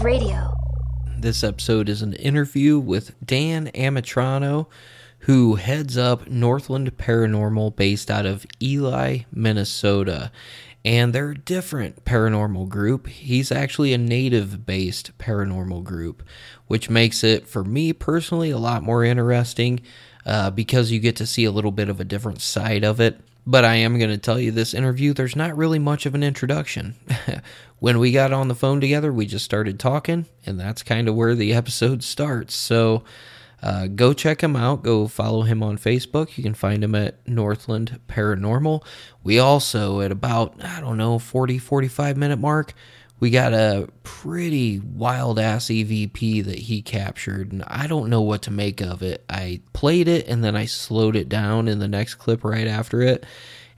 Radio. This episode is an interview with Dan Amitrano, who heads up Northland Paranormal based out of Ely, Minnesota. And they're a different paranormal group. He's actually a native based paranormal group, which makes it, for me personally, a lot more interesting uh, because you get to see a little bit of a different side of it. But I am going to tell you this interview, there's not really much of an introduction. when we got on the phone together, we just started talking, and that's kind of where the episode starts. So uh, go check him out. Go follow him on Facebook. You can find him at Northland Paranormal. We also, at about, I don't know, 40, 45 minute mark, we got a pretty wild ass EVP that he captured, and I don't know what to make of it. I played it and then I slowed it down in the next clip right after it.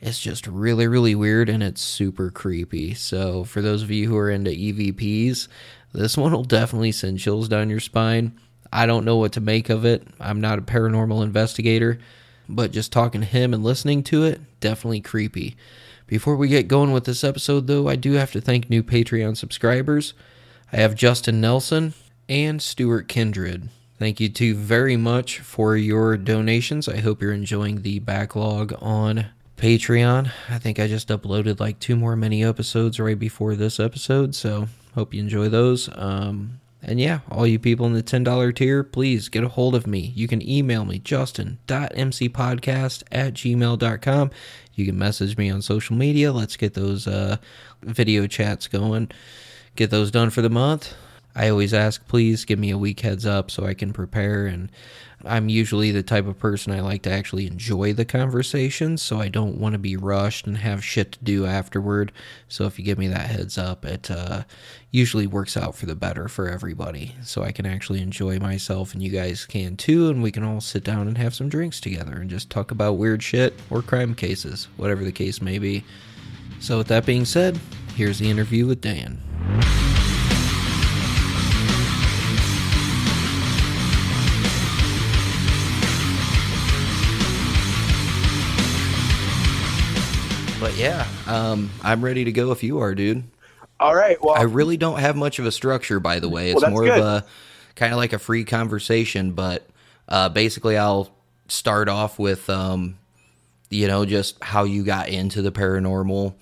It's just really, really weird and it's super creepy. So, for those of you who are into EVPs, this one will definitely send chills down your spine. I don't know what to make of it. I'm not a paranormal investigator, but just talking to him and listening to it, definitely creepy. Before we get going with this episode, though, I do have to thank new Patreon subscribers. I have Justin Nelson and Stuart Kindred. Thank you two very much for your donations. I hope you're enjoying the backlog on Patreon. I think I just uploaded like two more mini episodes right before this episode, so hope you enjoy those. Um, and yeah, all you people in the $10 tier, please get a hold of me. You can email me, justin.mcpodcast at gmail.com. You can message me on social media. Let's get those uh, video chats going. Get those done for the month. I always ask, please give me a week heads up so I can prepare. And I'm usually the type of person I like to actually enjoy the conversation, so I don't want to be rushed and have shit to do afterward. So if you give me that heads up, it uh, usually works out for the better for everybody. So I can actually enjoy myself, and you guys can too, and we can all sit down and have some drinks together and just talk about weird shit or crime cases, whatever the case may be. So with that being said, here's the interview with Dan. But yeah, um, I'm ready to go if you are, dude. All right. Well, I really don't have much of a structure, by the way. It's Well, more good. of a kind of like a free conversation, but uh, basically, I'll start off with, um, you know, just how you got into the paranormal.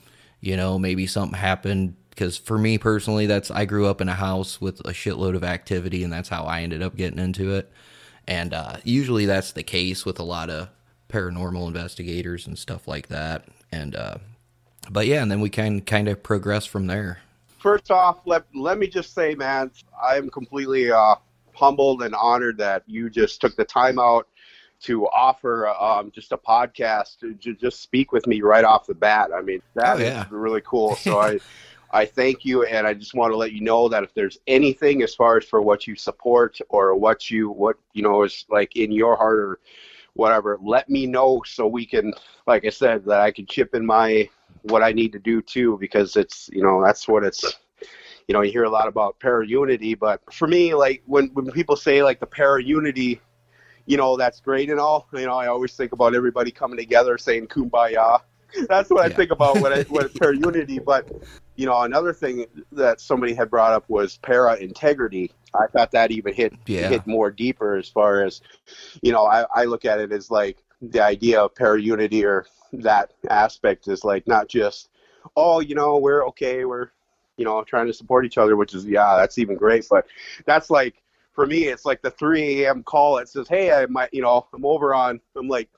You know, maybe something happened because for me personally, that's I grew up in a house with a shitload of activity, and that's how I ended up getting into it. And uh, usually, that's the case with a lot of paranormal investigators and stuff like that. And uh, but yeah, and then we can kind of progress from there. first off, let let me just say, man, I am completely uh, humbled and honored that you just took the time out to offer um, just a podcast to ju- just speak with me right off the bat. I mean, that Oh, is really cool. So I. I thank you, and I just want to let you know that if there's anything as far as for what you support or what you what you know is like in your heart or whatever, let me know so we can, like I said, that I can chip in my what I need to do too, because it's you know that's what it's. You know, you hear a lot about para unity, but for me, like when when people say like the para unity, you know, that's great and all. You know, I always think about everybody coming together saying kumbaya. That's what I think about when I when para unity. But you know, another thing that somebody had brought up was para integrity. I thought that even hit Yeah. hit more deeper as far as, you know, I, I look at it as like the idea of para unity or that aspect is like not just oh, you know, we're okay, we're you know trying to support each other, which is yeah, that's even great. But that's like for me, it's like the 3 a.m. call that says, hey, I might, you know, I'm over on, I'm like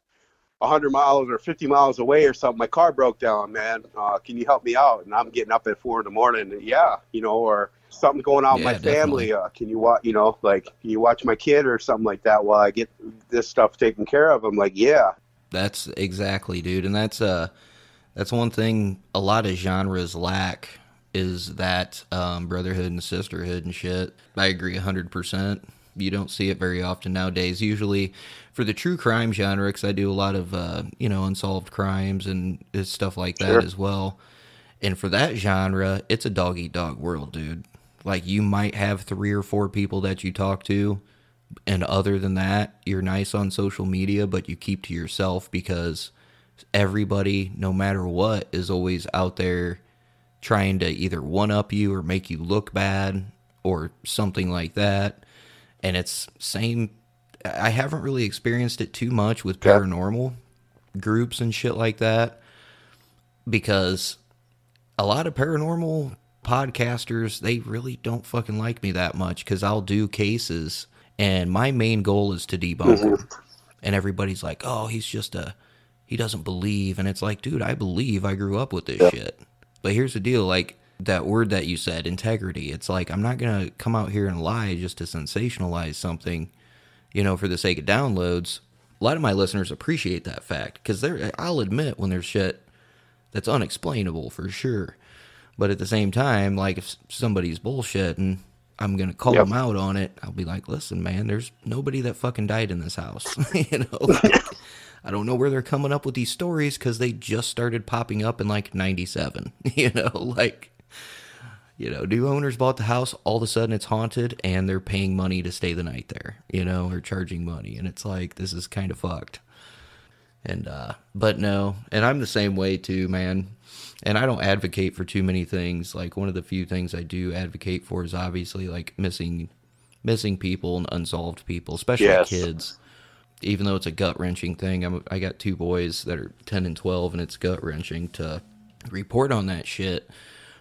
100 miles or 50 miles away or something. My car broke down, man. Uh, can you help me out? And I'm getting up at four in the morning. And yeah, you know, or something going on Yeah, with my family. Uh, can you watch, you know, like, can you watch my kid or something like that while I get this stuff taken care of? I'm like, yeah, That's exactly, dude, and that's uh that's one thing a lot of genres lack is that um, brotherhood and sisterhood and shit. I agree hundred percent. You don't see it very often nowadays. Usually, for the true crime genre, because I do a lot of uh, you know unsolved crimes and stuff like that Sure. as well. And for that genre, it's a dog eat dog world, dude. Like you might have three or four people that you talk to, and other than that, you're nice on social media, but you keep to yourself because everybody, no matter what, is always out there trying to either one up you or make you look bad or something like that. And it's same. I haven't really experienced it too much with Yeah. paranormal groups and shit like that because a lot of paranormal podcasters they really don't fucking like me that much because I'll do cases and my main goal is to debunk mm-hmm. them. And everybody's like, "Oh, he's just a he doesn't believe." And it's like, "Dude, I believe. I grew up with this shit." But here's the deal, like that word that you said, integrity. It's like I'm not going to come out here and lie just to sensationalize something, you know, for the sake of downloads. A lot of my listeners appreciate that fact cuz they're I'll admit when there's shit that's unexplainable for sure. But at the same time, like if somebody's bullshit and I'm gonna call Yep. them out on it, I'll be like, "Listen, man, there's nobody that fucking died in this house." you know, like, I don't know where they're coming up with these stories because they just started popping up in like '97. You know, like, you know, new owners bought the house, all of a sudden it's haunted, and they're paying money to stay the night there. You know, or charging money, and it's like this is kind of fucked. And uh but no, and I'm the same way too, man. And I don't advocate for too many things. Like one of the few things I do advocate for is obviously like missing missing people and unsolved people, especially Yes. kids. Even though it's a gut wrenching thing, I'm, I got two boys that are 10 and 12, and it's gut wrenching to report on that shit.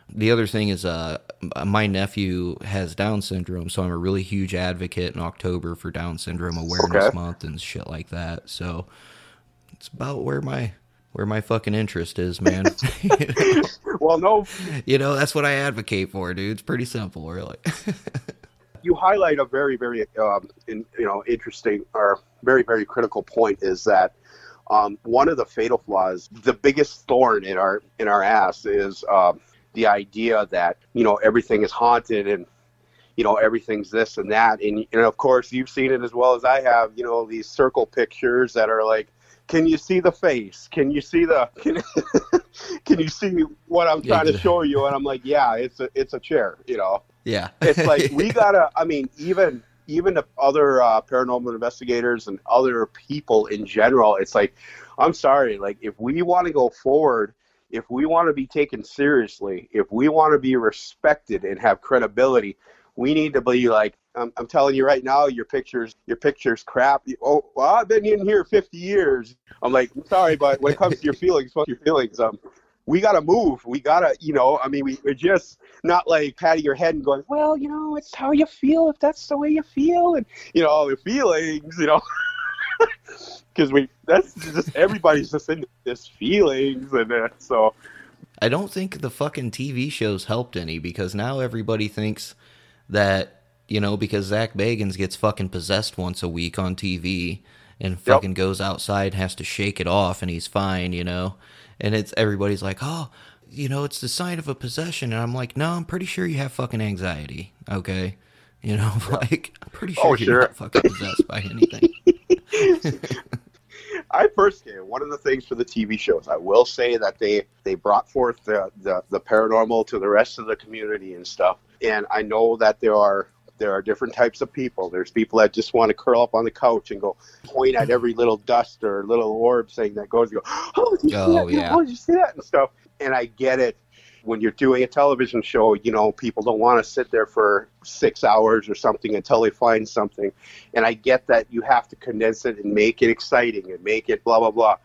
The other thing is, uh, my nephew has Down syndrome, so I'm a really huge advocate in October for Down syndrome awareness Okay. month and shit like that. So it's about where my where my fucking interest is, man. you, know? well, no, You know, that's what I advocate for, dude. It's pretty simple, really. you highlight a very, very, um, in, you know, interesting or very, very critical point is that um, one of the fatal flaws, the biggest thorn in our in our ass is um, the idea that you know everything is haunted and you know everything's this and that, and and of course you've seen it as well as I have. You know these circle pictures that are like. Can you see the face? Can you see the? Can, can you see what I'm Yeah, trying to show you? And I'm like, yeah, it's a it's a chair, you know yeah. it's like we gotta i mean even even if other uh, paranormal investigators and other people in general it's like i'm sorry like if we want to go forward if we want to be taken seriously if we want to be respected and have credibility we need to be like I'm, I'm telling you right now your pictures your pictures crap. Oh well i've been in here 50 years. I'm like sorry but when it comes to your feelings fuck your feelings. Um we gotta move. We gotta you know i mean we, we're just not like patting your head and going, well, you know, it's how you feel if that's the way you feel, and you know, all the feelings, you know, because we that's just everybody's just in this feelings, and uh, so I don't think the fucking TV shows helped any because now everybody thinks that, you know, because Zak Bagans gets fucking possessed once a week on TV and fucking goes outside, has to shake it off, and he's fine, you know? And it's everybody's like, oh, you know, it's the sign of a possession. And I'm like, no, I'm pretty sure you have fucking anxiety, okay? You know, like, I'm pretty sure Oh, you're sure. not fucking possessed by anything. I personally, one of the things for the TV shows, I will say that they they brought forth the, the the paranormal to the rest of the community and stuff. And I know that there are there are different types of people. There's people that just want to curl up on the couch and go point at every little dust or little orb thing that goes. And go, oh, did you see Oh, that? yeah. Oh, did you see that and stuff? And I get it. When you're doing a television show, you know people don't want to sit there for six hours or something until they find something and I get that you have to condense it and make it exciting and make it blah blah blah.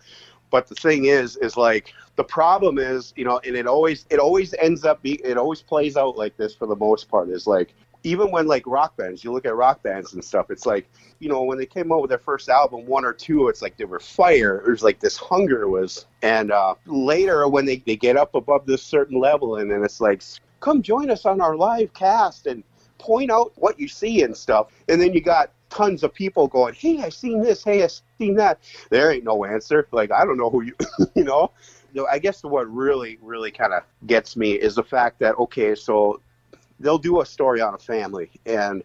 But the thing is, is like the problem is, you know, and it always it always ends up be it always plays out like this for the most part. Is like even when like rock bands, you look at rock bands and stuff, it's like, you know, when they came out with their first album, one or two, it's like they were fire. There's like this hunger was, and uh, later when they, they get up above this certain level, and then it's like, come join us on our live cast and point out what you see and stuff. And then you got tons of people going, hey, I seen this, hey, I seen that. There ain't no answer. Like, I don't know who you, you know. I guess what really, really kind of gets me is the fact that okay, so they'll do a story on a family and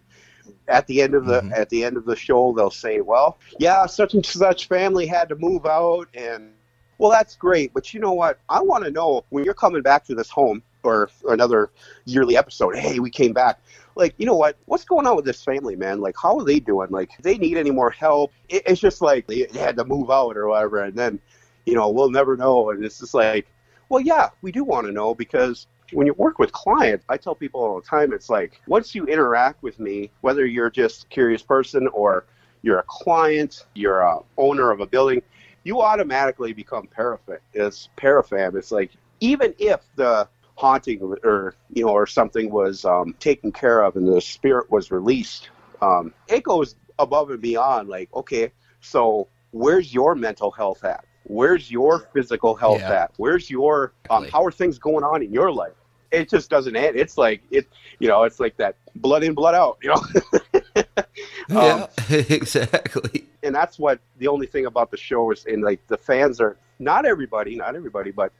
at the end of the mm-hmm. at the end of the show they'll say well yeah such and such family had to move out and well that's great but you know what? I want to know when you're coming back to this home or another yearly episode hey we came back like you know what? What's going on with this family man? Like how are they doing? Like they need any more help? It, it's just like they had to move out or whatever and then you know we'll never know and it's just like well yeah we do want to know because when you work with clients, I tell people all the time, it's like once you interact with me, whether you're just a curious person or you're a client, you're a owner of a building, you automatically become parafam. It's parafam. It's like even if the haunting or you know or something was um, taken care of and the spirit was released, um, it goes above and beyond. Like okay, so where's your mental health at? Where's your physical health yeah. at? Where's your um, how are things going on in your life? it just doesn't end. It's like it, you know, it's like that blood in, blood out. You know. yeah, um, exactly. And that's what the only thing about the show is, and like the fans are not everybody, not everybody, but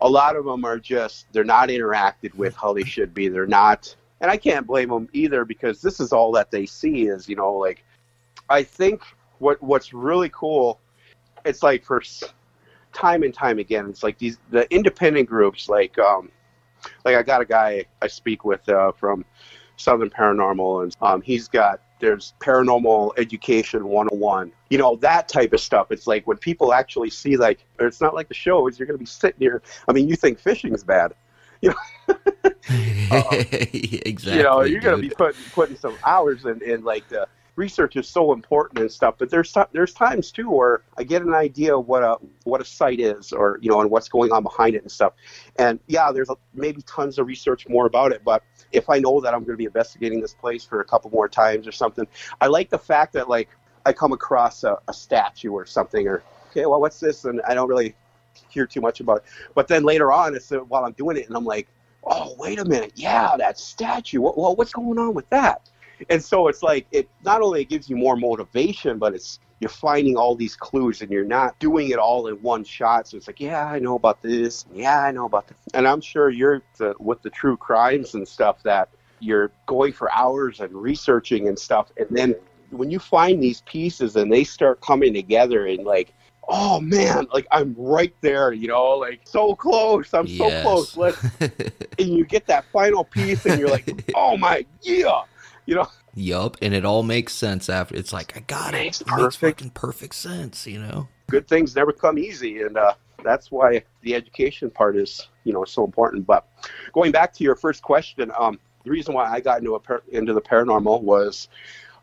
a lot of them are just they're not interacted with how they should be. They're not, and I can't blame them either because this is all that they see is you know like I think what what's really cool. It's like for time and time again, it's like these the independent groups like um, like I got a guy I speak with uh, from Southern Paranormal, and um, he's got there's paranormal education 101 you know that type of stuff. It's like when people actually see like it's not like the shows you're going to be sitting here i mean you think fishing's bad. You know? Um, exactly you know you're going to be putting putting some hours in in like the research is so important and stuff. But there's there's times too where I get an idea of what a what a site is, or you know, and what's going on behind it and stuff. And yeah, there's maybe tons of research more about it. But if I know that I'm going to be investigating this place for a couple more times or something, I like the fact that like I come across a, a statue or something, or okay, well, what's this? And I don't really hear too much about it. But then later on, it's uh, while I'm doing it, and I'm like, oh, wait a minute, yeah, that statue. Well, what's going on with that? And so it's like it not only gives you more motivation, but it's you're finding all these clues and you're not doing it all in one shot. So it's like, yeah, I know about this. Yeah, I know about this. And I'm sure you're the, with the true crimes and stuff that you're going for hours and researching and stuff. And then when you find these pieces and they start coming together and like, oh man, like I'm right there, you know, like so close. I'm yes. so close. Let's, and you get that final piece and you're like, oh my, yeah you know. Yup, and it all makes sense after. It's like I got it. Makes it perfect. makes fucking perfect sense, you know. Good things never come easy, and uh, that's why the education part is, you know, so important. But going back to your first question, um, the reason why I got into a par- into the paranormal was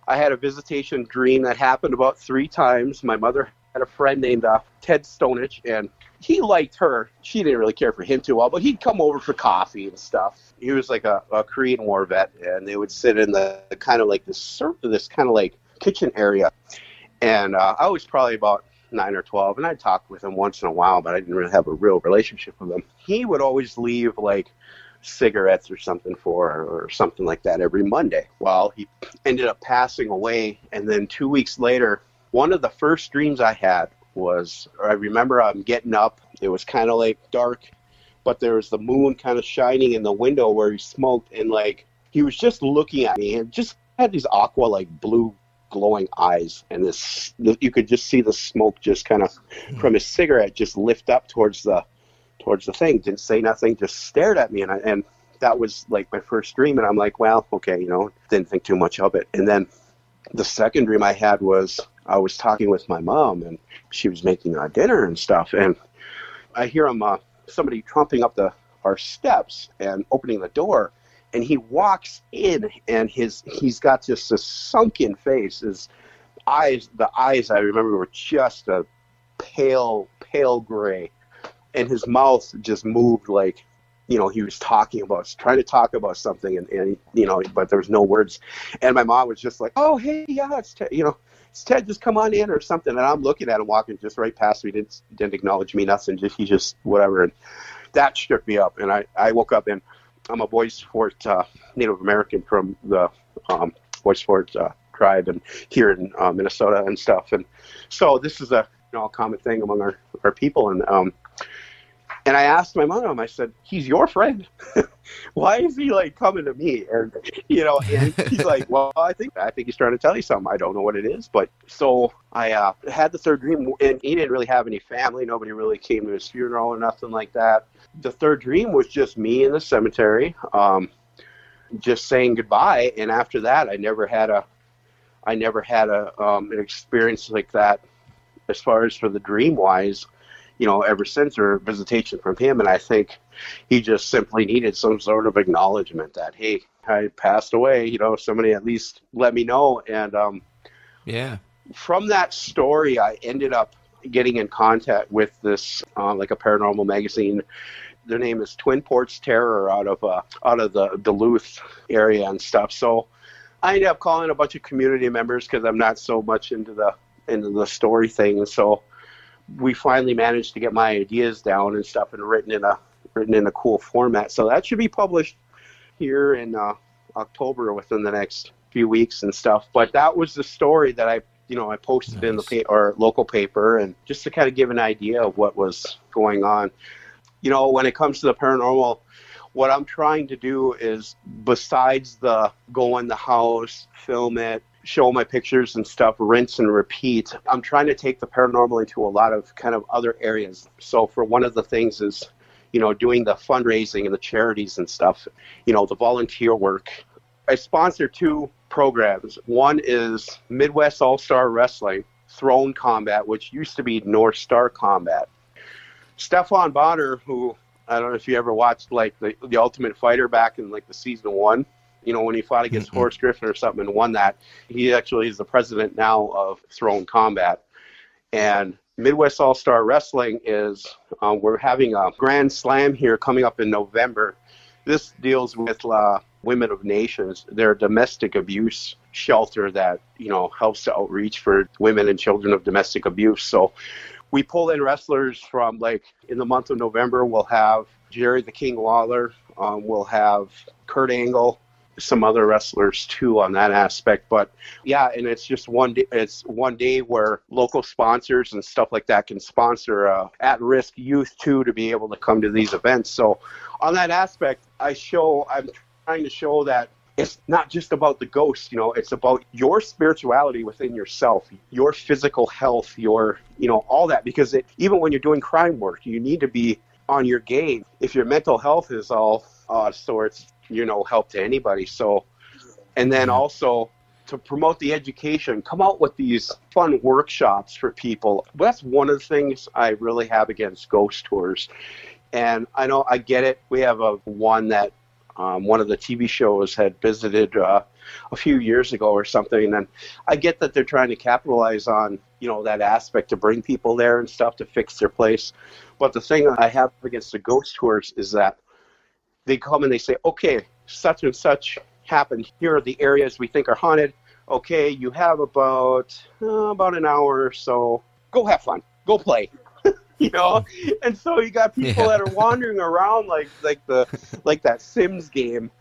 I had a visitation dream that happened about three times. My mother had a friend named uh, Ted Stonich, and he liked her. She didn't really care for him too well, but he'd come over for coffee and stuff. He was like a, a Korean War vet, and they would sit in the, the kind of like this this kind of like kitchen area. And uh, I was probably about nine or twelve, and I'd talk with him once in a while, but I didn't really have a real relationship with him. He would always leave like cigarettes or something for her or something like that every Monday. Well, he ended up passing away, and then two weeks later, one of the first dreams I had was I remember I'm getting up. It was kind of like dark, but there was the moon kind of shining in the window where he smoked, and like he was just looking at me and just had these aqua like blue glowing eyes, and this you could just see the smoke just kind of hmm. from his cigarette just lift up towards the towards the thing. Didn't say nothing, just stared at me, and I, and that was like my first dream, and I'm like, well, okay, you know, didn't think too much of it, and then the second dream I had was I was talking with my mom, and she was making our dinner and stuff, and I hear him, uh, somebody trumping up the our steps and opening the door, and he walks in, and his he's got just a sunken face. His eyes, the eyes I remember were just a pale, pale gray, and his mouth just moved like, you know, he was talking about, trying to talk about something, and, and you know, but there was no words. And my mom was just like, "Oh, hey, yeah, it's you know, Ted. Just come on in or something." And I'm looking at him walking just right past me, didn't didn't acknowledge me, nothing. Just he just whatever, and that shook me up. And I I woke up and I'm a Bois Forte uh, Native American from the um, Bois Forte uh, tribe and here in uh, Minnesota and stuff. And so this is a you know, a common thing among our, our people. And um, and I asked my mom, I said, "He's your friend. Why is he like coming to me?" And you know, and he's like, "Well, I think I think he's trying to tell you something. I don't know what it is, but." So I uh, had the third dream, and he didn't really have any family. Nobody really came to his funeral or nothing like that. The third dream was just me in the cemetery, um, just saying goodbye. And after that, I never had a, I never had a um, an experience like that, as far as for the dream wise you know, ever since or visitation from him. And I think he just simply needed some sort of acknowledgement that, hey, I passed away, you know, somebody at least let me know. And um, yeah, from that story, I ended up getting in contact with this, uh, like a paranormal magazine. Their name is Twin Ports Terror out of uh, out of the Duluth area and stuff. So I ended up calling a bunch of community members because I'm not so much into the into the story thing. So we finally managed to get my ideas down and stuff and written in a written in a cool format. So that should be published here in uh, October within the next few weeks and stuff. But that was the story that I you know I posted nice. in the pa- or local paper and just to kind of give an idea of what was going on. You know, when it comes to the paranormal, what I'm trying to do is besides the go in the house, film it, show my pictures and stuff, rinse and repeat. I'm trying to take the paranormal into a lot of kind of other areas. So for one of the things is, you know, doing the fundraising and the charities and stuff, you know, the volunteer work. I sponsor two programs. One is Midwest All Star Wrestling, Throne Combat, which used to be North Star Combat. Stephan Bonnar, who I don't know if you ever watched like the, the Ultimate Fighter back in like the season one you know, when he fought against mm-hmm. Horace Griffin or something and won that, he actually is the president now of Throne Combat. And Midwest All Star Wrestling is, um, we're having a grand slam here coming up in November. This deals with uh, Women of Nations. They're domestic abuse shelter that, you know, helps to outreach for women and children of domestic abuse. So we pull in wrestlers from like in the month of November, we'll have Jerry the King Lawler, um, we'll have Kurt Angle, some other wrestlers too on that aspect. But yeah, and it's just one day, it's one day where local sponsors and stuff like that can sponsor uh, at-risk youth too to be able to come to these events. So on that aspect, I show I'm trying to show that it's not just about the ghost you know it's about your spirituality within yourself your physical health your you know all that because it, even when you're doing crime work you need to be on your game if your mental health is all uh, sorts you know help to anybody. So, and then also to promote the education, come out with these fun workshops for people. That's one of the things I really have against ghost tours. And I know I get it. We have a one that um, one of the TV shows had visited uh, a few years ago or something. And I get that they're trying to capitalize on you know that aspect to bring people there and stuff to fix their place. But the thing I have against the ghost tours is that they come and they say, okay, such and such happened. Here are the areas we think are haunted. Okay, you have about uh, about an hour or so. Go have fun. Go play. you know, and so you got people yeah. that are wandering around like like the like that Sims game,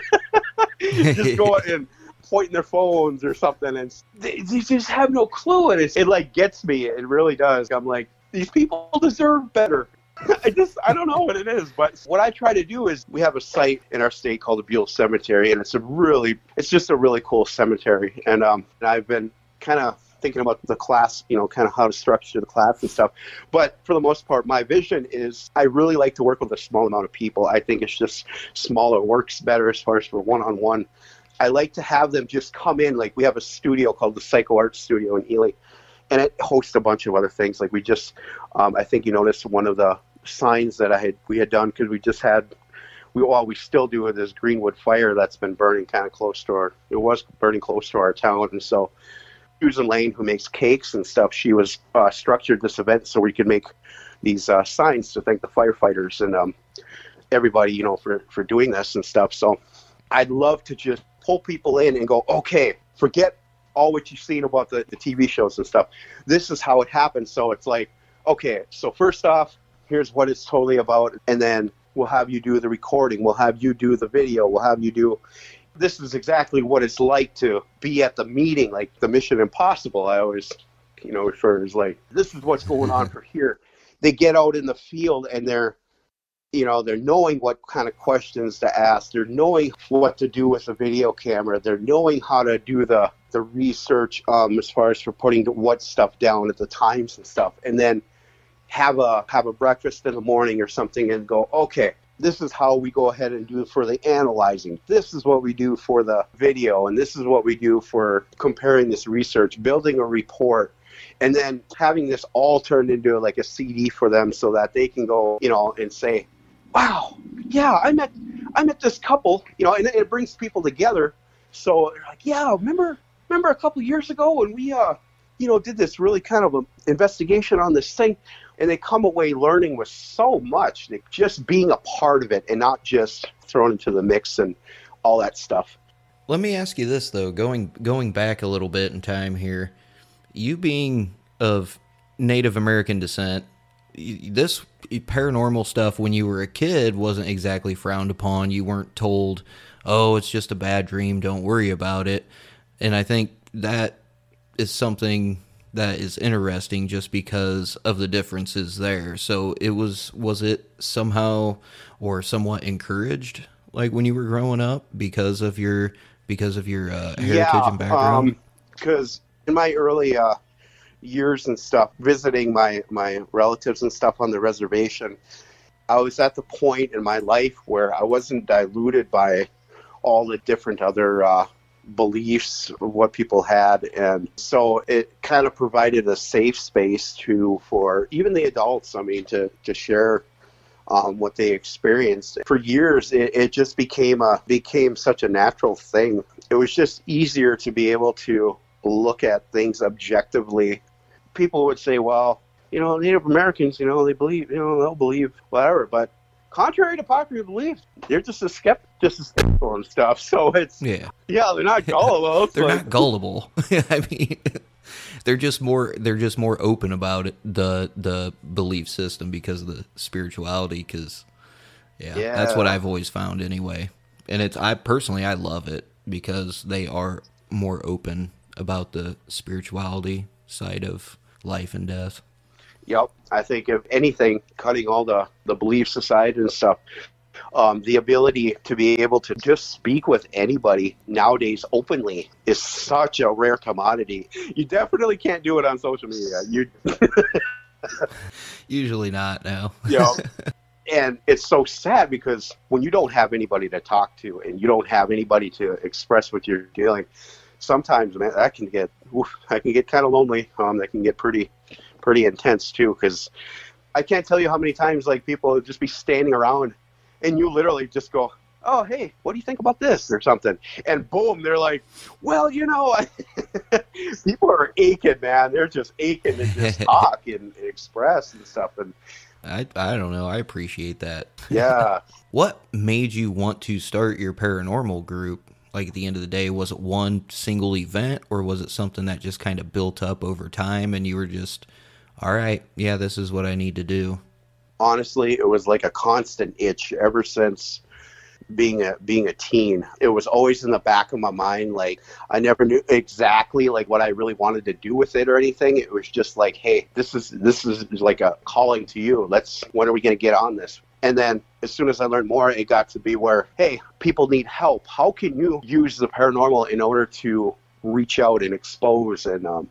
just going and pointing their phones or something, and they, they just have no clue. And it like gets me. It really does. I'm like, these people deserve better. I just I don't know what it is, but what I try to do is we have a site in our state called the Buell Cemetery, and it's a really it's just a really cool cemetery, and um and I've been kind of thinking about the class, you know, kind of how to structure the class and stuff. But for the most part, my vision is I really like to work with a small amount of people. I think it's just smaller works better as far as for one on one. I like to have them just come in. Like we have a studio called the Psycho Art Studio in Ely, and it hosts a bunch of other things. Like we just, um, I think you noticed one of the signs that I had we had done because we just had we well we still do it this Greenwood fire that's been burning kind of close to our it was burning close to our town and so Susan Lane, who makes cakes and stuff, she was uh, structured this event so we could make these uh, signs to thank the firefighters and um, everybody, you know, for, for doing this and stuff. So I'd love to just pull people in and go, okay, forget all what you've seen about the, the TV shows and stuff. This is how it happens. So it's like, okay, so first off, here's what it's totally about. And then we'll have you do the recording, we'll have you do the video, we'll have you do. This is exactly what it's like to be at the meeting, like the Mission Impossible. I always, you know, refer as like, this is what's going on for here. They get out in the field and they're you know they're knowing what kind of questions to ask they're knowing what to do with a video camera they're knowing how to do the the research um, as far as for putting what stuff down at the times and stuff and then have a have a breakfast in the morning or something and go okay this is how we go ahead and do for the analyzing this is what we do for the video and this is what we do for comparing this research building a report and then having this all turned into like a CD for them so that they can go, you know, and say, wow, yeah, I met I met this couple, you know, and it brings people together. So they're like, yeah, remember remember a couple years ago when we uh you know did this really kind of a investigation on this thing and they come away learning with so much like just being a part of it and not just thrown into the mix and all that stuff let me ask you this though going going back a little bit in time here you being of native american descent this paranormal stuff when you were a kid wasn't exactly frowned upon. You weren't told, "Oh, it's just a bad dream, don't worry about it." And I think that is something that is interesting just because of the differences there. So it was was it somehow or somewhat encouraged like when you were growing up because of your because of your uh, heritage yeah, and background? Because um, in my early uh, years and stuff, visiting my, my relatives and stuff on the reservation, I was at the point in my life where I wasn't diluted by all the different other uh, beliefs of what people had, and so it kind of provided a safe space to for even the adults. I mean, to to share um, what they experienced. For years, it, it just became a became such a natural thing. It was just easier to be able to look at things objectively people would say, well, you know, Native Americans, you know, they believe, you know, they'll believe whatever. But contrary to popular belief, they're just as skeptical, just skeptical and stuff. So it's yeah, yeah, they're not gullible. they're like, not gullible. I mean, they're just more they're just more open about it, the the belief system because of the spirituality. Because yeah, yeah, that's what I've always found anyway. And it's I personally I love it because they are more open about the spirituality side of life and death. Yep. I think if anything, cutting all the, the beliefs aside and stuff, um, the ability to be able to just speak with anybody nowadays openly is such a rare commodity. You definitely can't do it on social media. You usually not now. yeah. And it's so sad because when you don't have anybody to talk to and you don't have anybody to express what you're feeling, sometimes man, that can get oof, that can get kind of lonely. Um, that can get pretty pretty intense too. Because I can't tell you how many times like people just be standing around, and you literally just go, "Oh, hey, what do you think about this?" or something, and boom, they're like, "Well, you know," people are aching, man. They're just aching to just talk and, and express and stuff, and. I, I don't know. I appreciate that. Yeah. what made you want to start your paranormal group? like at the end of the day was it one single event or was it something that just kind of built up over time and you were just all right. Yeah this is what i need to do. Honestly it was like a constant itch ever since being a being a teen. It was always in the back of my mind like i never knew exactly like what i really wanted to do with it or anything. It was just like hey this is this is like a calling to you. Let's when are we going to get on this? And then as soon as I learned more, it got to be where, hey, people need help. How can you use the paranormal in order to reach out and expose and um,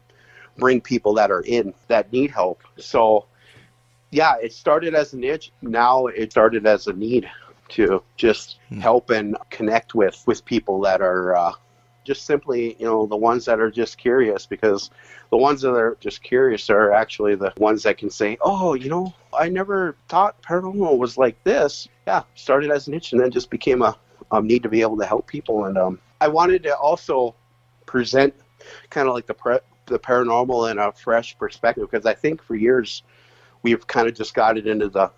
bring people that are in that need help? So, yeah, it started as an itch. Now it started as a need to just hmm. help and connect with with people that are uh, just simply, you know, the ones that are just curious because the ones that are just curious are actually the ones that can say, oh, you know, I never thought paranormal was like this. Yeah, started as an itch and then just became a um, need to be able to help people. And um, I wanted to also present kind of like the pre- the paranormal in a fresh perspective because I think for years we've kind of just got it into the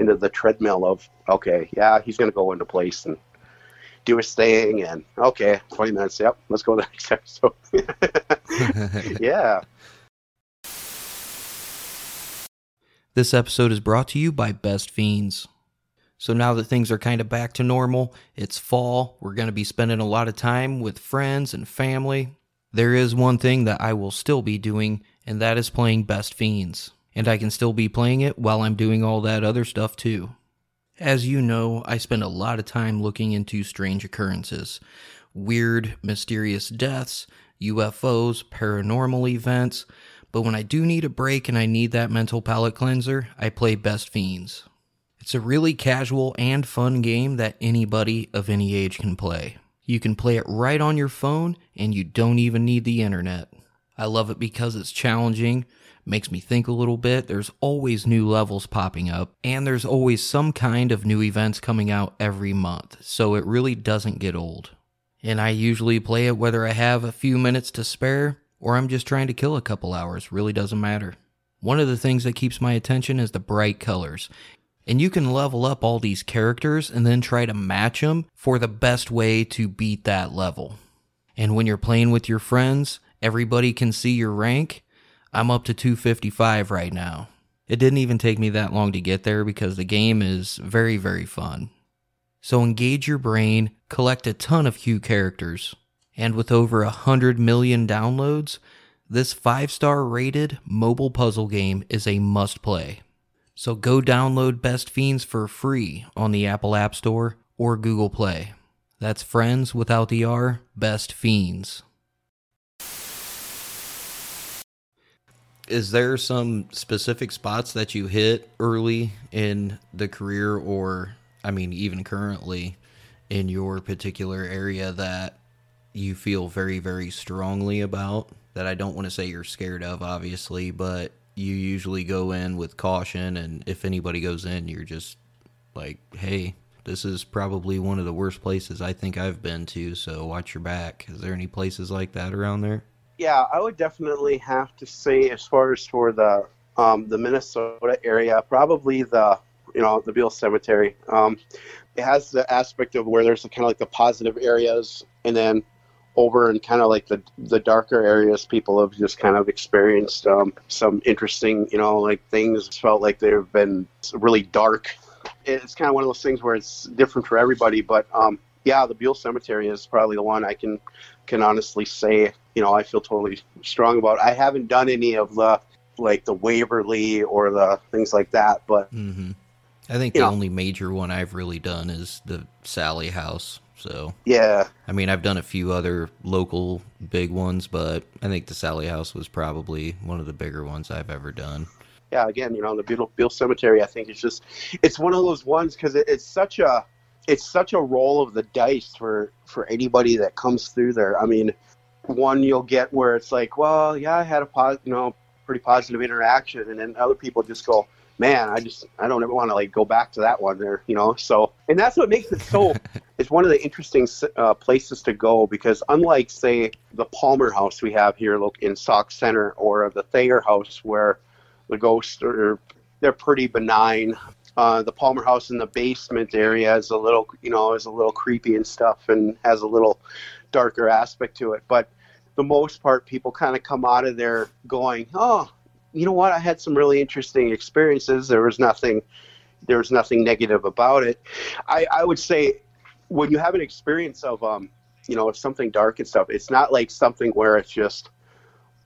into the treadmill of okay, yeah, he's going to go into place and do his thing, and okay, twenty minutes, yep, let's go to the next episode. yeah. This episode is brought to you by Best Fiends. So now that things are kind of back to normal, it's fall, we're going to be spending a lot of time with friends and family. There is one thing that I will still be doing, and that is playing Best Fiends. And I can still be playing it while I'm doing all that other stuff too. As you know, I spend a lot of time looking into strange occurrences weird, mysterious deaths, UFOs, paranormal events, but when I do need a break and I need that mental palate cleanser, I play Best Fiends. It's a really casual and fun game that anybody of any age can play. You can play it right on your phone and you don't even need the internet. I love it because it's challenging, makes me think a little bit. There's always new levels popping up, and there's always some kind of new events coming out every month, so it really doesn't get old. And I usually play it whether I have a few minutes to spare or I'm just trying to kill a couple hours, really doesn't matter. One of the things that keeps my attention is the bright colors. And you can level up all these characters and then try to match them for the best way to beat that level. And when you're playing with your friends, everybody can see your rank. I'm up to 255 right now. It didn't even take me that long to get there because the game is very, very fun. So engage your brain, collect a ton of Hue characters, and with over a 100 million downloads, this 5 star rated mobile puzzle game is a must play. So go download Best Fiends for free on the Apple App Store or Google Play. That's friends without the R, Best Fiends. Is there some specific spots that you hit early in the career or I mean even currently in your particular area that you feel very, very strongly about that I don't want to say you're scared of, obviously, but you usually go in with caution. And if anybody goes in, you're just like, hey, this is probably one of the worst places I think I've been to, so watch your back. Is there any places like that around there? Yeah, I would definitely have to say, as far as for the um, the Minnesota area, probably the you know the Beale Cemetery. Um, it has the aspect of where there's kind of like the positive areas, and then over in kind of like the the darker areas, people have just kind of experienced um, some interesting, you know, like things felt like they've been really dark. It's kind of one of those things where it's different for everybody, but um, yeah, the Buell Cemetery is probably the one I can can honestly say, you know, I feel totally strong about. I haven't done any of the like the Waverly or the things like that, but mm-hmm. I think the know, only major one I've really done is the Sallie House. So yeah, I mean, I've done a few other local big ones, but I think the Sallie House was probably one of the bigger ones I've ever done. Yeah, again, you know, the Beale, Beale Cemetery, I think it's just it's one of those ones because it, it's such a it's such a roll of the dice for for anybody that comes through there. I mean, one you'll get where it's like, well, yeah, I had a pos- you know pretty positive interaction, and then other people just go, man, I just I don't ever want to like go back to that one there, you know. So, and that's what makes it so. it's one of the interesting uh, places to go because unlike say the Palmer House we have here in Sauk Centre or the Thayer House where the ghosts are they're pretty benign. Uh, the Palmer House in the basement area is a little, you know, is a little creepy and stuff, and has a little darker aspect to it. But the most part, people kind of come out of there going, "Oh, you know what? I had some really interesting experiences. There was nothing, there was nothing negative about it. I, I would say when you have an experience of, um, you know, something dark and stuff, it's not like something where it's just,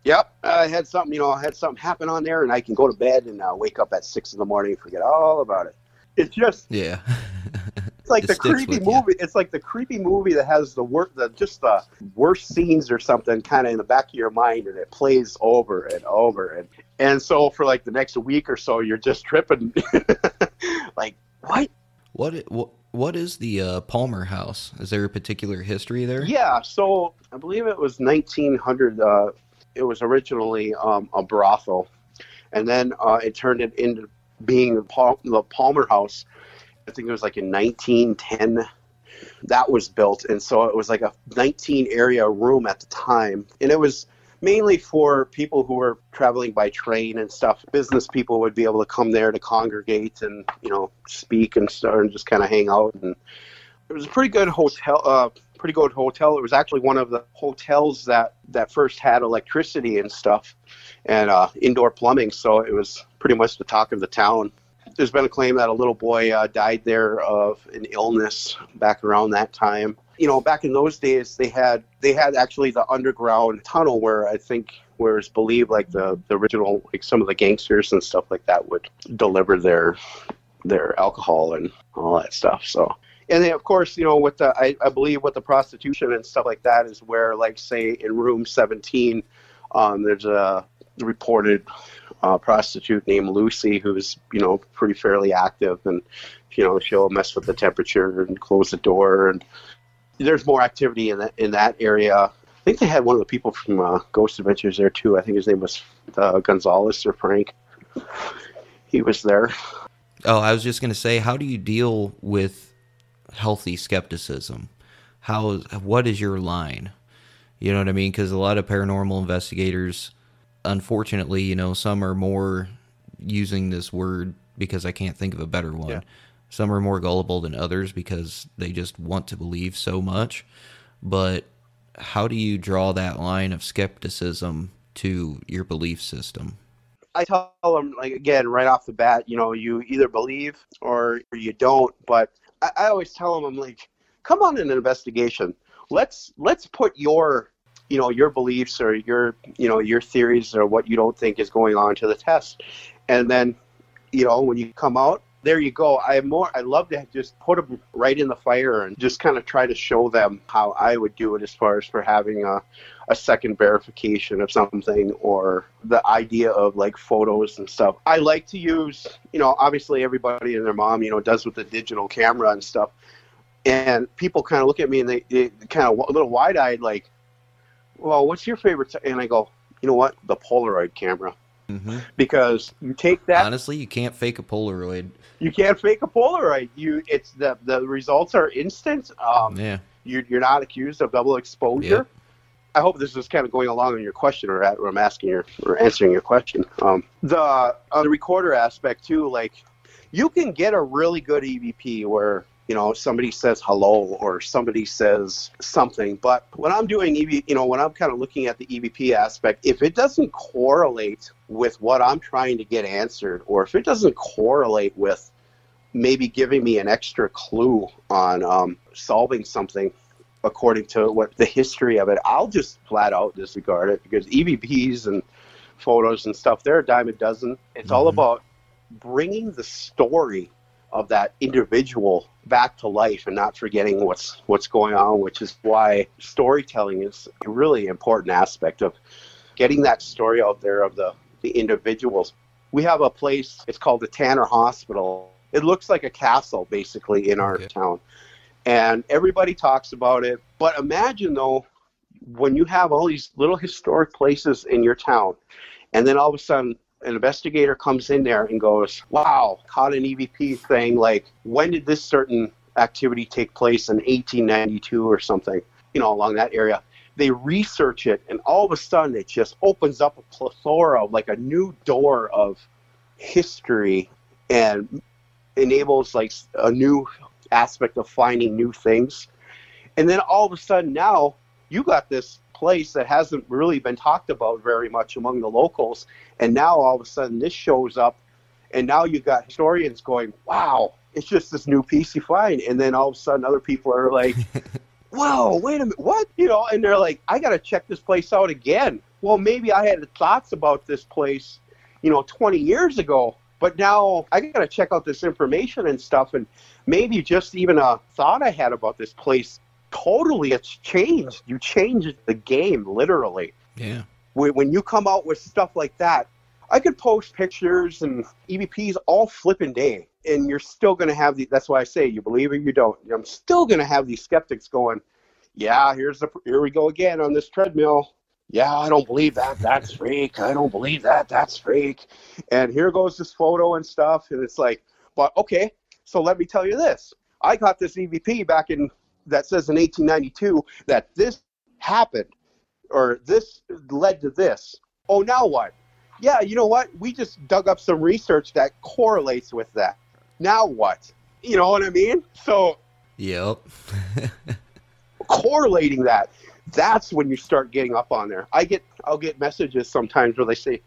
yep, I had something, you know, I had something happen on there, and I can go to bed and uh, wake up at six in the morning and forget all about it. It's just, yeah. it's like the creepy movie. You. It's like the creepy movie that has the work, the just the worst scenes or something, kind of in the back of your mind, and it plays over and over, and and so for like the next week or so, you're just tripping, like what? What? What? What is the uh, Palmer House? Is there a particular history there? Yeah, so I believe it was 1900. Uh, it was originally um, a brothel, and then uh, it turned it into being Pal- the Palmer House I think it was like in 1910 that was built, and so it was like a 19 area room at the time, and it was mainly for people who were traveling by train and stuff. Business people would be able to come there to congregate and you know speak and start and just kind of hang out. And it was a pretty good hotel. Uh, pretty good hotel. It was actually one of the hotels that that first had electricity and stuff, and uh, indoor plumbing. So it was pretty much the talk of the town. There's been a claim that a little boy uh, died there of an illness back around that time. You know, back in those days, they had they had actually the underground tunnel where I think where it's believed like the, the original like some of the gangsters and stuff like that would deliver their their alcohol and all that stuff. So and then of course you know with the I, I believe with the prostitution and stuff like that is where like say in room 17 um, there's a reported uh, prostitute named Lucy who's you know pretty fairly active and you know she'll mess with the temperature and close the door and there's more activity in that in that area. I think they had one of the people from uh, Ghost Adventures there too. I think his name was uh, Gonzalez or Frank. He was there. Oh, I was just going to say, how do you deal with healthy skepticism? How what is your line? You know what I mean? Because a lot of paranormal investigators, unfortunately, you know, some are more using this word because I can't think of a better one. Yeah. Some are more gullible than others because they just want to believe so much. But how do you draw that line of skepticism to your belief system? I tell them, like, again, right off the bat, you know, you either believe or you don't. But I, I always tell them, I'm like, come on an investigation. Let's let's put your you know your beliefs or your you know your theories or what you don't think is going on to the test and then you know when you come out there you go. I more I love to just put them right in the fire and just kind of try to show them how I would do it as far as for having a a second verification of something or the idea of like photos and stuff. I like to use, you know, obviously everybody and their mom, you know, does with the digital camera and stuff. And people kind of look at me and they, they kind of a little wide eyed, like, well, what's your favorite? T-? And I go, you know what? The Polaroid camera. Mm-hmm. Because you take that. Honestly, you can't fake a Polaroid you can't fake a Polaroid. You it's the the results are instant. Um, yeah. You're, you're not accused of double exposure. Yep. I hope this is kind of going along in your question, or, at, or I'm asking your or answering your question. Um, the on the recorder aspect too, like you can get a really good EVP where you know somebody says hello or somebody says something but when i'm doing ev you know when i'm kind of looking at the evp aspect if it doesn't correlate with what i'm trying to get answered or if it doesn't correlate with maybe giving me an extra clue on um, solving something according to what the history of it i'll just flat out disregard it because evps and photos and stuff they're a dime a dozen it's mm-hmm. all about bringing the story of that individual back to life and not forgetting what's what's going on, which is why storytelling is a really important aspect of getting that story out there of the, the individuals. We have a place, it's called the Tanner Hospital. It looks like a castle basically in our town. And everybody talks about it. But imagine though, when you have all these little historic places in your town, and then all of a sudden an investigator comes in there and goes, "Wow, caught an EVP thing. Like, when did this certain activity take place in 1892 or something? You know, along that area." They research it, and all of a sudden, it just opens up a plethora of like a new door of history, and enables like a new aspect of finding new things. And then all of a sudden, now you got this place that hasn't really been talked about very much among the locals. And now all of a sudden this shows up, and now you've got historians going, wow, it's just this new piece you find. And then all of a sudden other people are like, whoa, wait a minute, what? You know, and they're like, I got to check this place out again. Well, maybe I had thoughts about this place, you know, 20 years ago, but now I got to check out this information and stuff. And maybe just even a thought I had about this place totally it's changed. You changed the game literally. Yeah. When you come out with stuff like that, I could post pictures and EVPs all flipping day, and you're still going to have the. That's why I say you believe it, you don't. I'm still going to have these skeptics going, "Yeah, here's the here we go again on this treadmill. Yeah, I don't believe that. That's fake. I don't believe that. That's fake. And here goes this photo and stuff, and it's like, but okay. So let me tell you this. I got this EVP back in that says in 1892 that this happened. or this led to this. Oh, now what? Yeah, you know what? We just dug up some research that correlates with that. Now what? You know what I mean? So Yep. correlating that that's when you start getting up on there i get i'll get messages sometimes where they say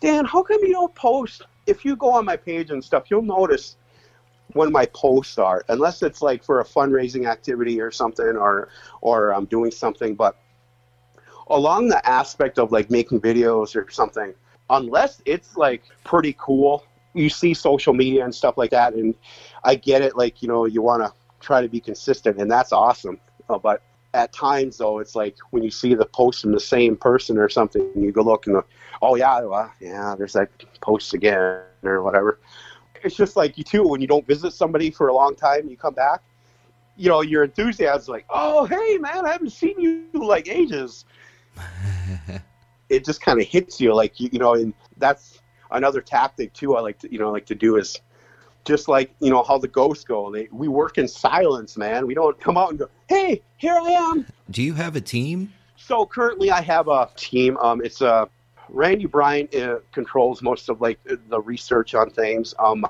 dan how come you don't post if you go on my page and stuff you'll notice when my posts are unless it's like for a fundraising activity or something or or i'm doing something but along the aspect of like making videos or something unless it's like pretty cool you see social media and stuff like that and i get it like you know you want to try to be consistent and that's awesome. Uh, but at times though it's like when you see the post from the same person or something you go look and go, oh yeah well, yeah there's that post again or whatever it's just like you too when you don't visit somebody for a long time and you come back you know your enthusiasm is like oh hey man i haven't seen you like ages it just kind of hits you like you, you know and that's another tactic too i like to you know like to do is just like you know how the ghosts go they, we work in silence man we don't come out and go hey here i am Do you have a team? so currently i have a team um, it's a randy bryant uh, controls most of like the research on things. Um,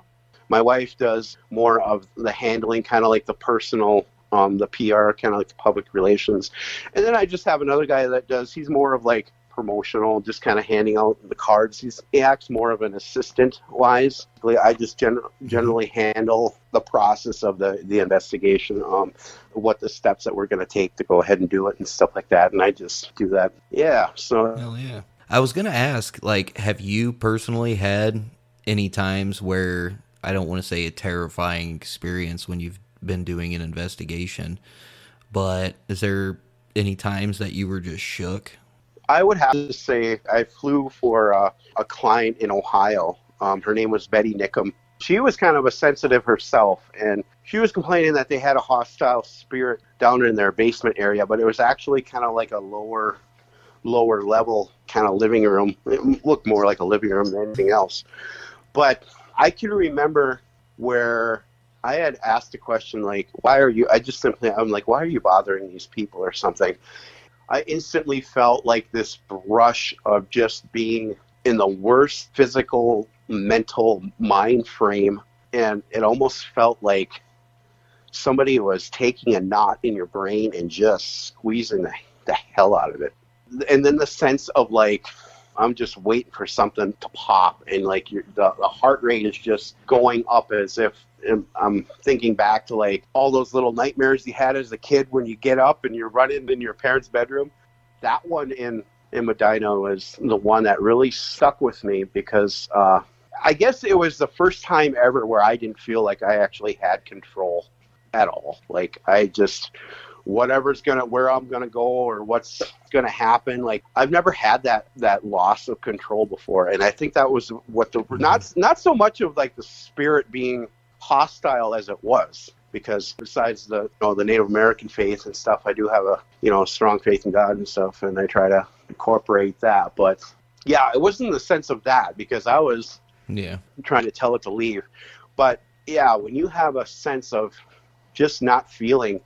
my wife does more of the handling kind of like the personal um, the pr kind of like the public relations. And then i just have another guy that does he's more of like promotional just kind of handing out the cards. He's, he acts more of an assistant wise. I just gen- generally handle the process of the, the investigation um, what the steps that we're going to take to go ahead and do it and stuff like that. And i just do that. Yeah so Hell yeah. I was gonna ask, like, have you personally had any times where I don't want to say a terrifying experience when you've been doing an investigation, but is there any times that you were just shook? I would have to say I flew for uh, a client in Ohio. Um, her name was Betty Nickum. She was kind of a sensitive herself, and she was complaining that they had a hostile spirit down in their basement area, but it was actually kind of like a lower, lower level kind of living room. It looked more like a living room than anything else. But I can remember where I had asked a question like, "Why are you?" I just simply, I'm like, "Why are you bothering these people?" or something. I instantly felt like this rush of just being in the worst physical, mental mind frame. And it almost felt like somebody was taking a knot in your brain and just squeezing the, the hell out of it. And then the sense of like, I'm just waiting for something to pop, and like the, the heart rate is just going up as if I'm thinking back to like all those little nightmares you had as a kid when you get up and you're running in your parents' bedroom. That one in in Medina was the one that really stuck with me because uh, I guess it was the first time ever where I didn't feel like I actually had control at all. Like I just whatever's gonna where I'm gonna go or what's gonna happen. Like I've never had that that loss of control before, and I think that was what the mm-hmm. not not so much of like the spirit being hostile as it was because besides the you know the Native American faith and stuff, I do have a you know strong faith in God and stuff, and I try to incorporate that. But yeah, it wasn't the sense of that because I was Yeah. trying to tell it to leave. But yeah, when you have a sense of just not feeling,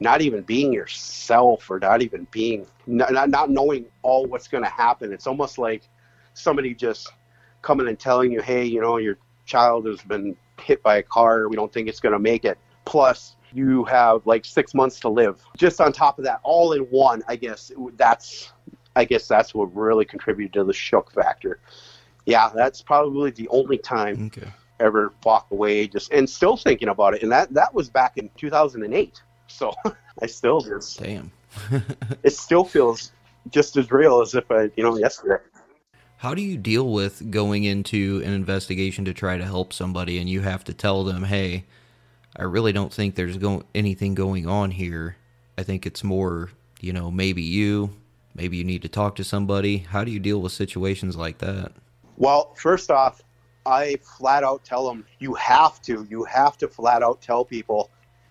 not even being yourself, or not even being, not, not- knowing all what's going to happen, it's almost like somebody just coming and telling you, hey, you know, your child has been hit by a car. We don't think it's going to make it. Plus, you have like six months to live. Just on top of that, all in one, I guess that's, I guess that's what really contributed to the shock factor. Yeah, that's probably the only time Okay. ever walk away just and still thinking about it and that that was back in 2008 so i still just Damn. it still feels just as real as if i you know yesterday How do you deal with going into an investigation to try to help somebody and you have to tell them, "Hey, I really don't think there's go- anything going on here. I think it's more, you know, maybe you, maybe you need to talk to somebody." How do you deal with situations like that? well first off i flat out tell them you have to you have to flat out tell people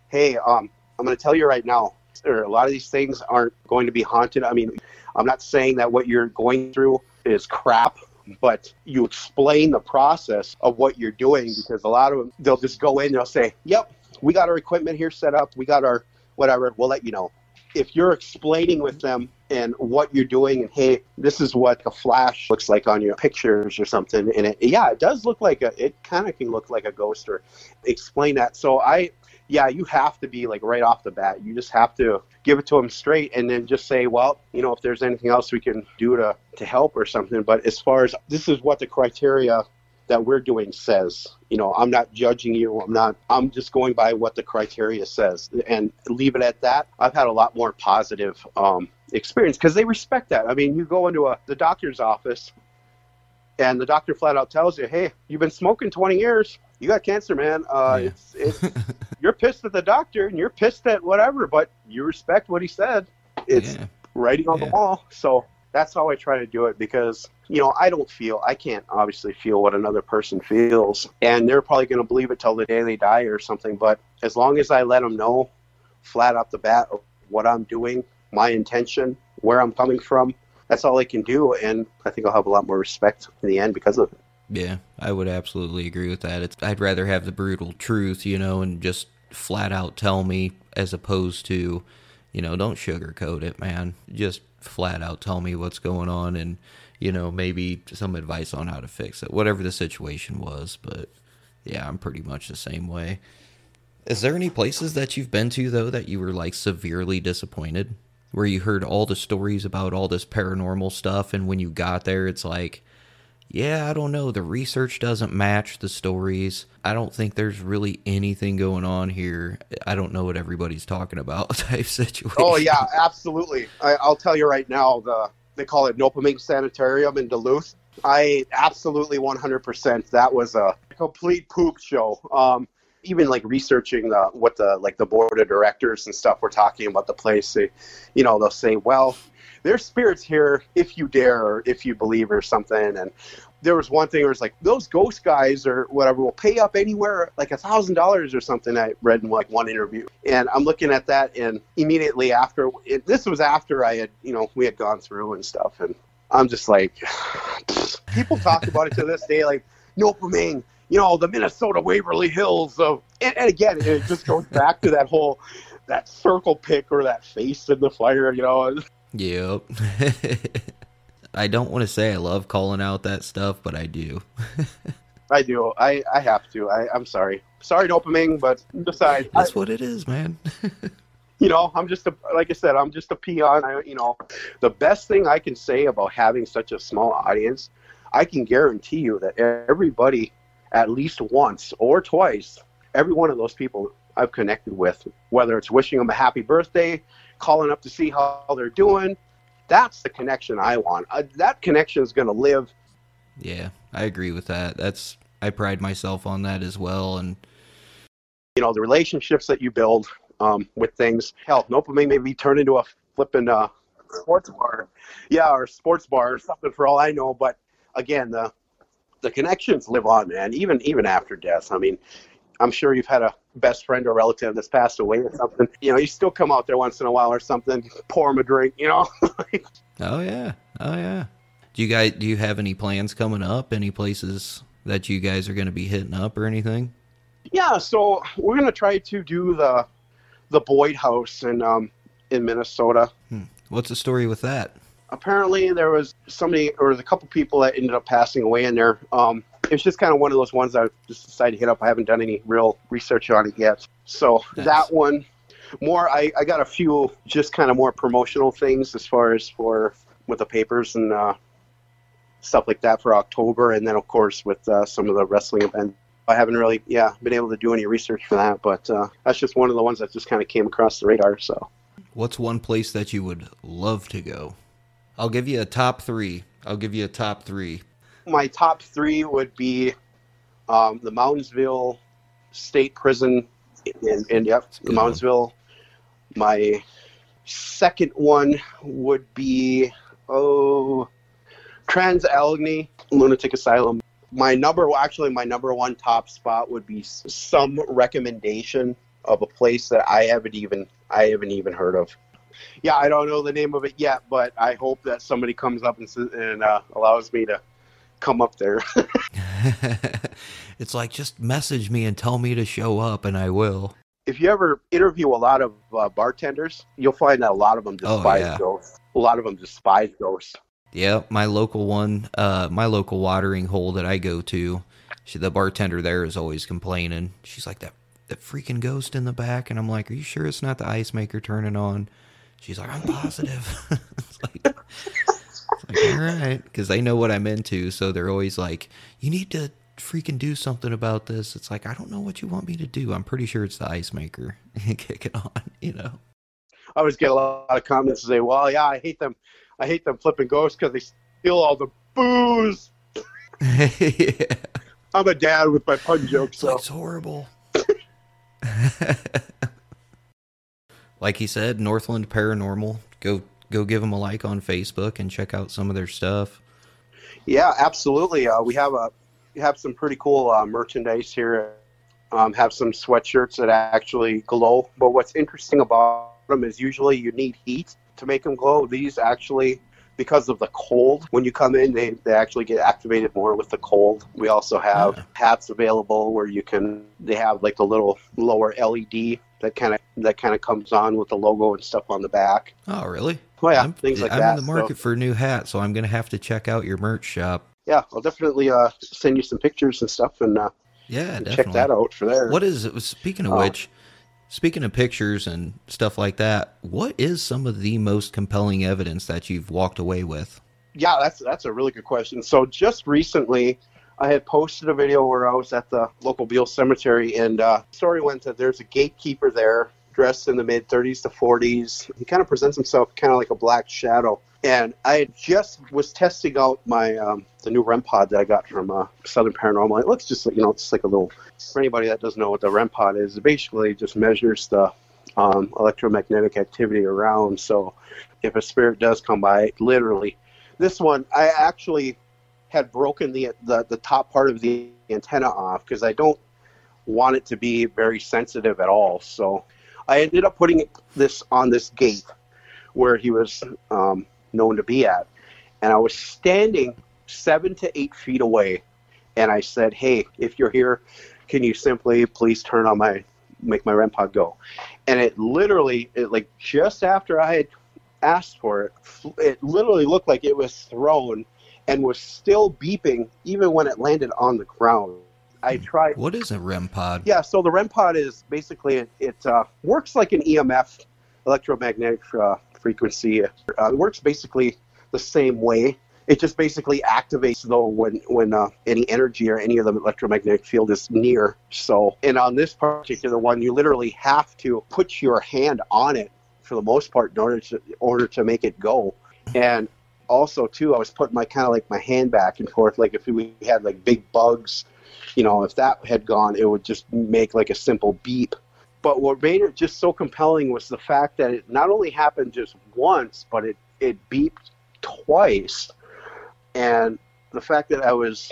hey um i'm going to tell you right now a lot of these things aren't going to be haunted. I mean i'm not saying that what you're going through is crap but you explain the process of what you're doing because a lot of them they'll just go in and they'll say yep we got our equipment here set up we got our whatever we'll let you know. If you're explaining with them and what you're doing and hey this is what a flash looks like on your pictures or something and it yeah it does look like a it kind of can look like a ghost or explain that. So i yeah you have to be like right off the bat you just have to give it to them straight and then just say well you know if there's anything else we can do to to help or something but as far as this is what the criteria that we're doing says. You know, I'm not judging you. I'm not. I'm just going by what the criteria says and leave it at that. I've had a lot more positive um, experience because they respect that. I mean, you go into a, the doctor's office, and the doctor flat out tells you, "Hey, you've been smoking 20 years. You got cancer, man. Uh, Yeah. It's it's you're pissed at the doctor and you're pissed at whatever, but you respect what he said. It's yeah. writing on Yeah. the wall. So that's how I try to do it because, you know, I don't feel, I can't obviously feel what another person feels. And they're probably going to believe it till the day they die or something. But as long as I let them know flat off the bat of what I'm doing, my intention, where I'm coming from, that's all I can do. And I think I'll have a lot more respect in the end because of it. Yeah, I would absolutely agree with that. It's, I'd rather have the brutal truth, you know, and just flat out tell me as opposed to, you know, don't sugarcoat it, man. Just flat out tell me what's going on and, you know, maybe some advice on how to fix it, whatever the situation was. But yeah, I'm pretty much the same way. Is there any places that you've been to, though, that you were like severely disappointed? Where you heard all the stories about all this paranormal stuff, and when you got there, it's like, yeah, I don't know. The research doesn't match the stories. I don't think there's really anything going on here. I don't know what everybody's talking about type situation. Oh yeah, absolutely. I, I'll tell you right now. The they call it Nopeming Sanitarium in Duluth. I absolutely 100%. That was a complete poop show. Um, even like researching the what the like the board of directors and stuff were talking about the place. They, you know, they'll say, well, there's spirits here if you dare or if you believe or something. And there was one thing where it's like those ghost guys or whatever will pay up anywhere like a thousand dollars or something. I read in like one interview, and I'm looking at that, and immediately after it, this was after I had you know we had gone through and stuff, and I'm just like, people talk about it to this day, like Nopeming, you know, the Minnesota Waverly Hills of, and, and again, it just goes back to that whole that circle pick or that face in the fire, you know. Yep. I don't want to say I love calling out that stuff, but I do. I do. I, I have to. I, I'm sorry. Sorry, Dopamine, but besides, I, That's what it is, man. you know, I'm just a, like I said, I'm just a peon. I, you know, the best thing I can say about having such a small audience, I can guarantee you that everybody, at least once or twice, every one of those people I've connected with, whether it's wishing them a happy birthday, calling up to see how they're doing, that's the connection I want. Uh, that connection is going to live yeah, I agree with that. That's I pride myself on that as well, and you know the relationships that you build um, with things. Hell, Nopeming maybe turn into a flipping uh, sports bar, yeah, or sports bar or something for all I know. But again, the the connections live on, man. Even even after death. I mean, I'm sure you've had a best friend or relative that's passed away or something. You know, you still come out there once in a while or something, pour them a drink. You know. oh yeah, oh yeah. Do you guys do you have any plans coming up? Any places that you guys are going to be hitting up or anything? Yeah, so we're gonna try to do the the Boyd House in um, in Minnesota. What's the story with that? Apparently, there was somebody or a couple people that ended up passing away in there. Um, it's just kind of one of those ones I just decided to hit up. I haven't done any real research on it yet. So Nice. that one, more I, I got a few just kind of more promotional things as far as for with the papers and uh, stuff like that for October, and then of course with uh, some of the wrestling events. I haven't really, yeah, been able to do any research for that, but uh, that's just one of the ones that just kind of came across the radar. So What's one place that you would love to go? I'll give you a top three. I'll give you a top three. My top three would be um, the Moundsville State Prison in, in yep, the. Moundsville. My second one would be oh Trans Allegheny Lunatic Asylum. My number actually my number one top spot would be some recommendation of a place that I haven't even I haven't even heard of. Yeah, I don't know the name of it yet, but I hope that somebody comes up and, and uh, allows me to come up there. it's like just message me and tell me to show up and I will. if you ever interview a lot of uh, bartenders, you'll find that a lot of them Oh, despise yeah. ghosts. A lot of them despise ghosts. Yeah, my local one, uh, my local watering hole that I go to, she, the bartender there is always complaining. She's like that that freaking ghost in the back, and I'm like, "Are you sure it's not the ice maker turning on?" She's like, "I'm positive." like, like, all right, because they know what I'm into, so they're always like, "You need to freaking do something about this." It's like I don't know what you want me to do. I'm pretty sure it's the ice maker. Kick it on, you know. I always get a lot of comments that say, "Well, yeah, I hate them. I hate them flipping ghosts because they steal all the booze." yeah. I'm a dad with my pun jokes, It's so it's horrible. like he said, Northland Paranormal. Go go give them a like on Facebook and check out some of their stuff. yeah, absolutely. Uh, we have a we have some pretty cool uh, merchandise here. Um, have some sweatshirts that actually glow. But what's interesting about them is usually you need heat to make them glow. These actually, because of the cold, when you come in, they, they actually get activated more with the cold. We also have Yeah. hats available where you can. They have like the little lower LED that kind of that kind of comes on with the logo and stuff on the back. Oh, really? Oh yeah, I'm, things like that. I'm in the So- market for a new hat, so I'm gonna have to check out your merch shop. yeah, I'll definitely uh, send you some pictures and stuff and uh, Yeah, definitely. check that out for there. What is it? Speaking of Oh. which, speaking of pictures and stuff like that, what is some of the most compelling evidence that you've walked away with? Yeah, that's that's a really good question. So just recently, I had posted a video where I was at the local Beale Cemetery, and uh, story went that there's a gatekeeper there, dressed in the mid 30s to 40s. He kind of presents himself kind of like a black shadow. And I just was testing out my um, the new REM pod that I got from uh, Southern Paranormal. It looks just you know, it's like a little. For anybody that doesn't know what the REM pod is, it basically just measures the um, electromagnetic activity around. So if a spirit does come by, literally this one I actually had broken the the, the top part of the antenna off because I don't want it to be very sensitive at all. So I ended up putting this on this gate where he was um, known to be at, and I was standing seven to eight feet away, and I said, "Hey, if you're here, can you simply please turn on my make my REM pod go?" And it literally, it, like just after I had asked for it, it literally looked like it was thrown and was still beeping even when it landed on the ground. I tried. What is a REM pod? Yeah, so the REM pod is basically it, it uh, works like an EMF, electromagnetic uh, frequency. Uh, it works basically the same way. It just basically activates though when when uh, any energy or any of the electromagnetic field is near. So, and on this particular one, you literally have to put your hand on it for the most part in order to in order to make it go. And also too, I was putting my kind of like my hand back and forth, like if we had like big bugs you know, if that had gone, it would just make like a simple beep. But what made it just so compelling was the fact that it not only happened just once, but it, it beeped twice. And the fact that I was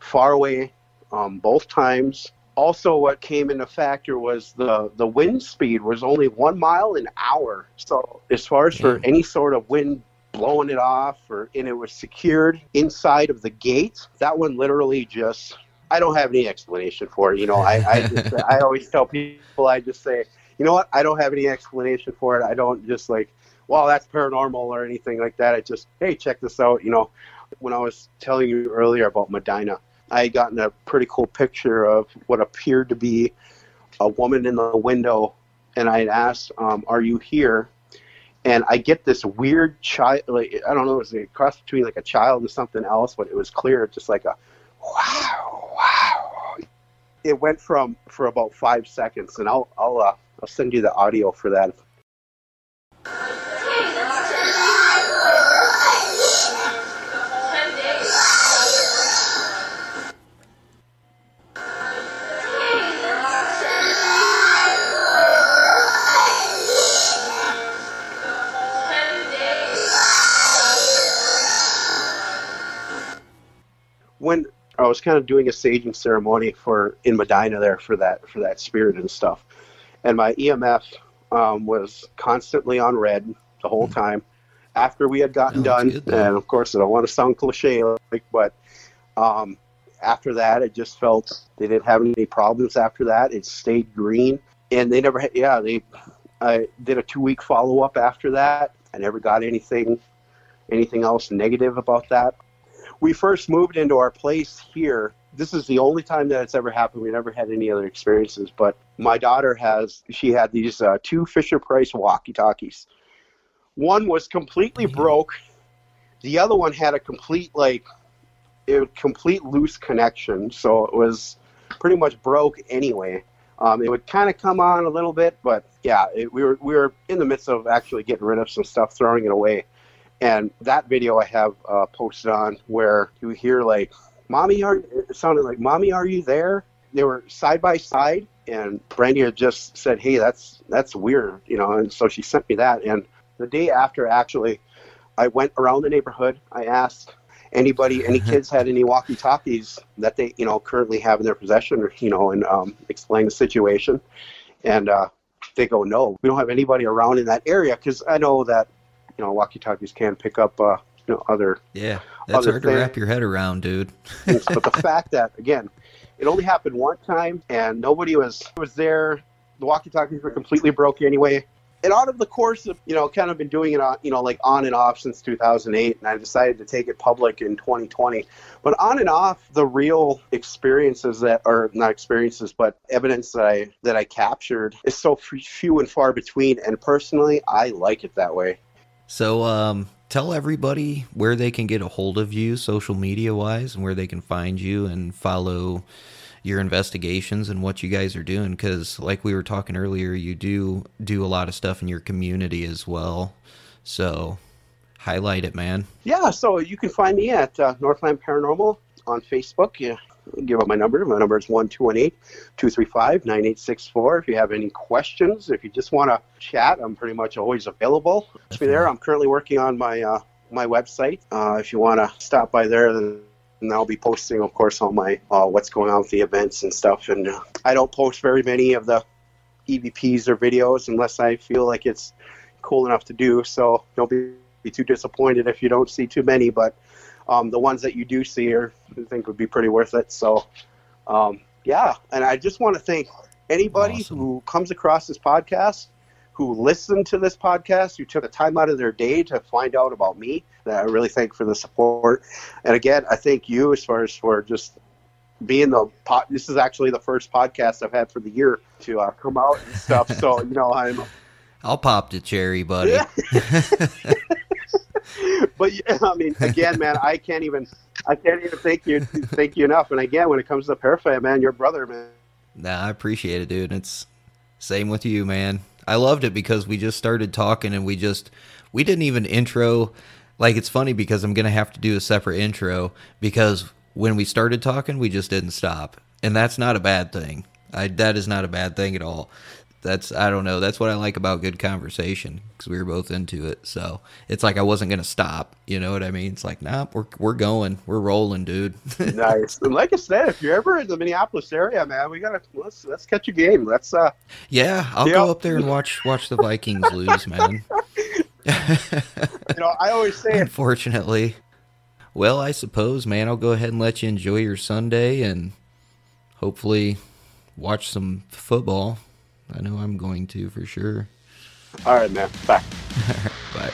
far away um, both times. Also, what came into factor was the, the wind speed was only one mile an hour. So, as far as for any sort of wind blowing it off, or and it was secured inside of the gate, that one literally just I don't have any explanation for it. You know, I I, just, I always tell people I just say, you know what, I don't have any explanation for it. I don't just like, well, that's paranormal or anything like that. I just, hey, check this out. You know, when I was telling you earlier about Medina, I had gotten a pretty cool picture of what appeared to be a woman in the window, and I had asked, um, "Are you here?" And I get this weird child, like I don't know, it was a cross between like a child and something else, but it was clear, just like a wow, wow. It went from for about five seconds, and I'll I'll uh, I'll send you the audio for that. when I was kind of doing a saging ceremony for in Medina there for that for that spirit and stuff, and my EMF um, was constantly on red the whole time. After we had gotten Oh, done, good, and of course I don't want to sound cliche, like, but um, after that, it just felt they didn't have any problems. After that, it stayed green, and they never had. Yeah, they. I did a two week follow up after that. I never got anything, anything else negative about that. We first moved into our place here. This is the only time that it's ever happened. We never had any other experiences. But my daughter has. She had these uh, two Fisher Price walkie talkies. One was completely broke. The other one had a complete like, it complete loose connection. So it was pretty much broke anyway. Um, it would kind of come on a little bit, but yeah, it, we were we were in the midst of actually getting rid of some stuff, throwing it away, and that video I have uh, posted on where you hear like, "Mommy, are it sounded like mommy, are you there?" They were side by side, and Brandy had just said, "Hey, that's that's weird," you know, and so she sent me that. And the day after, actually, I went around the neighborhood. I asked anybody, any kids had any walkie-talkies that they, you know, currently have in their possession, or you know, and um, explain the situation. And uh, they go, no, we don't have anybody around in that area because I know that, you know, walkie-talkies can pick up, uh, you know, other. Yeah, that's other hard to wrap your head around, dude. but the fact that again, it only happened one time and nobody was was there. The walkie-talkies were completely broke anyway. And out of the course of you know, kind of been doing it on you know like on and off since 2008, and I decided to take it public in 2020. But on and off, the real experiences that are not experiences, but evidence that I that I captured is so f- few and far between. And personally, I like it that way. So, um, tell everybody where they can get a hold of you, social media wise, and where they can find you and follow your investigations and what you guys are doing. Because, like we were talking earlier, you do do a lot of stuff in your community as well. So, highlight it, man. Yeah, so you can find me at uh, Northland Paranormal on Facebook. Yeah, give up my number. My number is 1-218-235-9864. If you have any questions, if you just want to chat, I'm pretty much always available. Catch me there. I'm currently working on my uh, my website. Uh, if you want to stop by there, then and I'll be posting, of course, all my uh, what's going on with the events and stuff. And uh, I don't post very many of the EVPs or videos unless I feel like it's cool enough to do. So don't be, be too disappointed if you don't see too many. But um, the ones that you do see are, I think, would be pretty worth it. So um, yeah, and I just want to thank anybody Awesome. who comes across this podcast, who listened to this podcast, who took the time out of their day to find out about me. That I really thank for the support. And again, I thank you as far as for just being the pot. This is actually the first podcast I've had for the year to uh, come out and stuff. So you know, I'm. I'll pop the cherry, buddy. But I mean, again, man, I can't even. I can't even thank you thank you enough. And again, when it comes to Parafan, man, your brother, man. Nah, I appreciate it, dude. It's same with you, man. I loved it because we just started talking and we just we didn't even intro. Like it's funny because I'm gonna have to do a separate intro because when we started talking, we just didn't stop, and that's not a bad thing. I that is not a bad thing at all. That's I don't know. That's what I like about good conversation because we were both into it. So it's like I wasn't gonna stop. You know what I mean? It's like nah, we're we're going, we're rolling, dude. nice. And like I said, if you're ever in the Minneapolis area, man, we gotta let's let's catch a game. Let's uh yeah, I'll go up there and watch watch the Vikings lose, man. you know, I always say. Unfortunately. Well, I suppose, man, I'll go ahead and let you enjoy your Sunday and hopefully watch some football. I know I'm going to for sure. All right, man. Bye. Bye.